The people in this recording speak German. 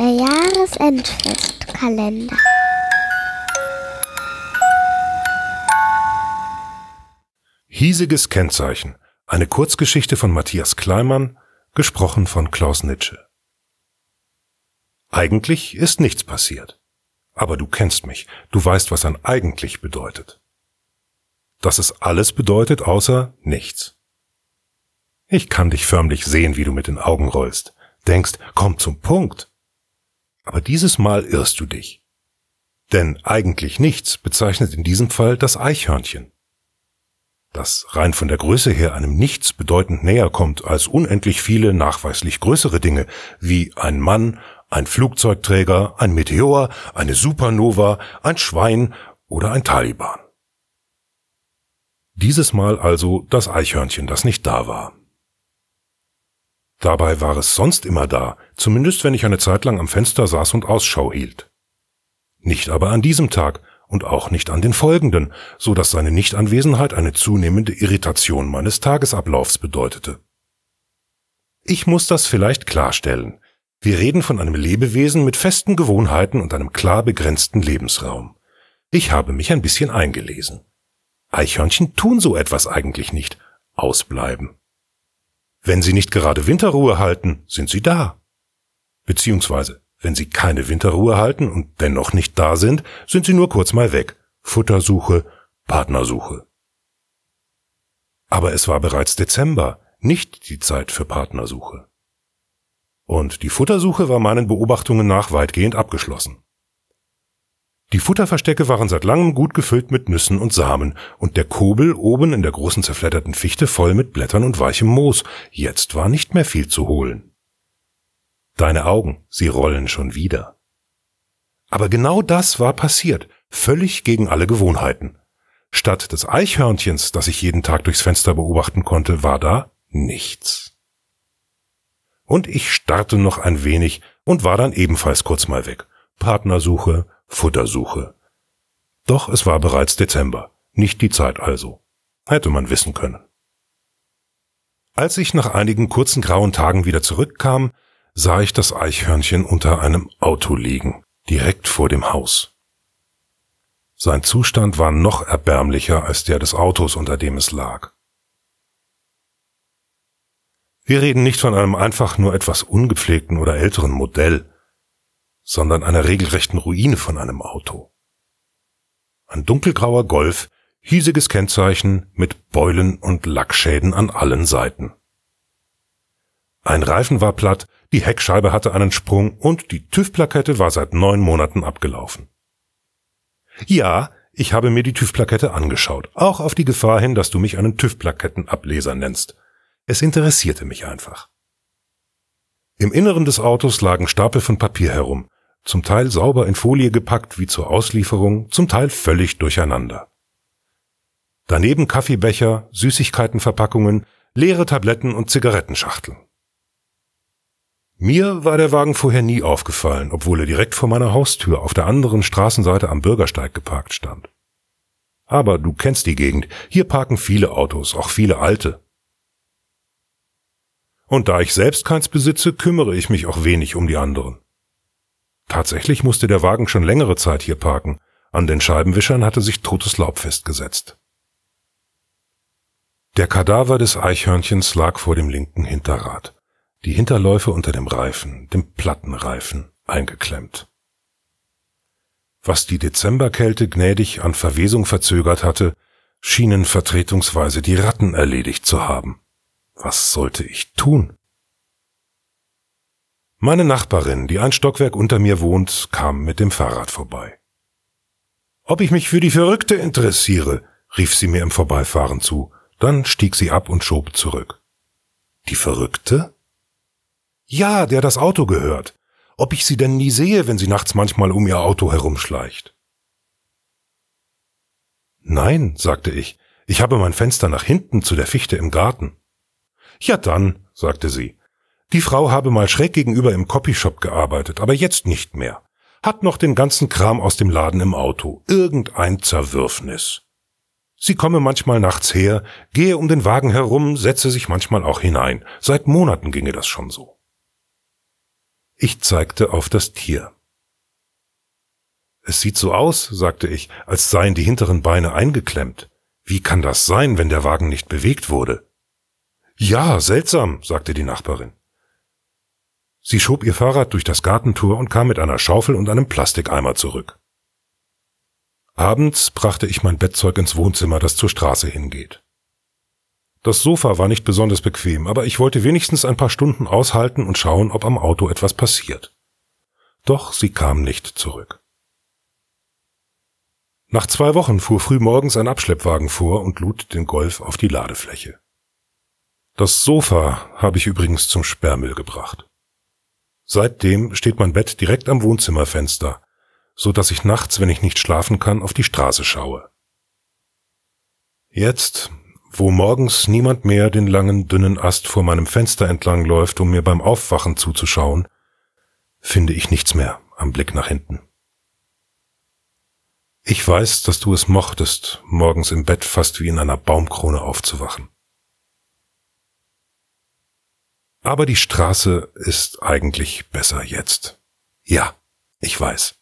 Der Jahresendfestkalender. Hiesiges Kennzeichen. Eine Kurzgeschichte von Matthias Kleimann, gesprochen von Klaus Nitsche. Eigentlich ist nichts passiert. Aber du kennst mich, du weißt, was ein eigentlich bedeutet. Dass es alles bedeutet außer nichts. Ich kann dich förmlich sehen, wie du mit den Augen rollst, denkst, komm zum Punkt. Aber dieses Mal irrst du dich. Denn eigentlich nichts bezeichnet in diesem Fall das Eichhörnchen das rein von der Größe her einem Nichts bedeutend näher kommt als unendlich viele nachweislich größere Dinge, wie ein Mann, ein Flugzeugträger, ein Meteor, eine Supernova, ein Schwein oder ein Taliban. Dieses Mal also das Eichhörnchen, das nicht da war. Dabei war es sonst immer da, zumindest wenn ich eine Zeit lang am Fenster saß und Ausschau hielt. Nicht aber an diesem Tag, und auch nicht an den folgenden, so dass seine Nichtanwesenheit eine zunehmende Irritation meines Tagesablaufs bedeutete. Ich muss das vielleicht klarstellen. Wir reden von einem Lebewesen mit festen Gewohnheiten und einem klar begrenzten Lebensraum. Ich habe mich ein bisschen eingelesen. Eichhörnchen tun so etwas eigentlich nicht. Ausbleiben. Wenn sie nicht gerade Winterruhe halten, sind sie da. Beziehungsweise wenn sie keine Winterruhe halten und dennoch nicht da sind, sind sie nur kurz mal weg. Futtersuche, Partnersuche. Aber es war bereits Dezember, nicht die Zeit für Partnersuche. Und die Futtersuche war meinen Beobachtungen nach weitgehend abgeschlossen. Die Futterverstecke waren seit langem gut gefüllt mit Nüssen und Samen und der Kobel oben in der großen zerfledderten Fichte voll mit Blättern und weichem Moos. Jetzt war nicht mehr viel zu holen. Deine Augen, sie rollen schon wieder. Aber genau das war passiert, völlig gegen alle Gewohnheiten. Statt des Eichhörnchens, das ich jeden Tag durchs Fenster beobachten konnte, war da nichts. Und ich starrte noch ein wenig und war dann ebenfalls kurz mal weg. Partnersuche, Futtersuche. Doch es war bereits Dezember, nicht die Zeit also. Hätte man wissen können. Als ich nach einigen kurzen grauen Tagen wieder zurückkam, sah ich das Eichhörnchen unter einem Auto liegen, direkt vor dem Haus. Sein Zustand war noch erbärmlicher als der des Autos, unter dem es lag. Wir reden nicht von einem einfach nur etwas ungepflegten oder älteren Modell, sondern einer regelrechten Ruine von einem Auto. Ein dunkelgrauer Golf, hiesiges Kennzeichen mit Beulen und Lackschäden an allen Seiten. Ein Reifen war platt, die Heckscheibe hatte einen Sprung und die TÜV-Plakette war seit neun Monaten abgelaufen. Ja, ich habe mir die TÜV-Plakette angeschaut, auch auf die Gefahr hin, dass du mich einen TÜV-Plakettenableser nennst. Es interessierte mich einfach. Im Inneren des Autos lagen Stapel von Papier herum, zum Teil sauber in Folie gepackt wie zur Auslieferung, zum Teil völlig durcheinander. Daneben Kaffeebecher, Süßigkeitenverpackungen, leere Tabletten und Zigarettenschachteln. Mir war der Wagen vorher nie aufgefallen, obwohl er direkt vor meiner Haustür auf der anderen Straßenseite am Bürgersteig geparkt stand. Aber du kennst die Gegend, hier parken viele Autos, auch viele alte. Und da ich selbst keins besitze, kümmere ich mich auch wenig um die anderen. Tatsächlich musste der Wagen schon längere Zeit hier parken, an den Scheibenwischern hatte sich totes Laub festgesetzt. Der Kadaver des Eichhörnchens lag vor dem linken Hinterrad die Hinterläufe unter dem Reifen, dem Plattenreifen, eingeklemmt. Was die Dezemberkälte gnädig an Verwesung verzögert hatte, schienen vertretungsweise die Ratten erledigt zu haben. Was sollte ich tun? Meine Nachbarin, die ein Stockwerk unter mir wohnt, kam mit dem Fahrrad vorbei. Ob ich mich für die Verrückte interessiere, rief sie mir im Vorbeifahren zu, dann stieg sie ab und schob zurück. Die Verrückte? Ja, der das Auto gehört. Ob ich sie denn nie sehe, wenn sie nachts manchmal um ihr Auto herumschleicht. Nein, sagte ich, ich habe mein Fenster nach hinten zu der Fichte im Garten. Ja dann, sagte sie, die Frau habe mal schräg gegenüber im Copyshop gearbeitet, aber jetzt nicht mehr. Hat noch den ganzen Kram aus dem Laden im Auto. Irgendein Zerwürfnis. Sie komme manchmal nachts her, gehe um den Wagen herum, setze sich manchmal auch hinein. Seit Monaten ginge das schon so. Ich zeigte auf das Tier. Es sieht so aus, sagte ich, als seien die hinteren Beine eingeklemmt. Wie kann das sein, wenn der Wagen nicht bewegt wurde? Ja, seltsam, sagte die Nachbarin. Sie schob ihr Fahrrad durch das Gartentor und kam mit einer Schaufel und einem Plastikeimer zurück. Abends brachte ich mein Bettzeug ins Wohnzimmer, das zur Straße hingeht. Das Sofa war nicht besonders bequem, aber ich wollte wenigstens ein paar Stunden aushalten und schauen, ob am Auto etwas passiert. Doch sie kam nicht zurück. Nach zwei Wochen fuhr frühmorgens ein Abschleppwagen vor und lud den Golf auf die Ladefläche. Das Sofa habe ich übrigens zum Sperrmüll gebracht. Seitdem steht mein Bett direkt am Wohnzimmerfenster, so dass ich nachts, wenn ich nicht schlafen kann, auf die Straße schaue. Jetzt, wo morgens niemand mehr den langen, dünnen Ast vor meinem Fenster entlang läuft, um mir beim Aufwachen zuzuschauen, finde ich nichts mehr am Blick nach hinten. Ich weiß, dass du es mochtest, morgens im Bett fast wie in einer Baumkrone aufzuwachen. Aber die Straße ist eigentlich besser jetzt. Ja, ich weiß.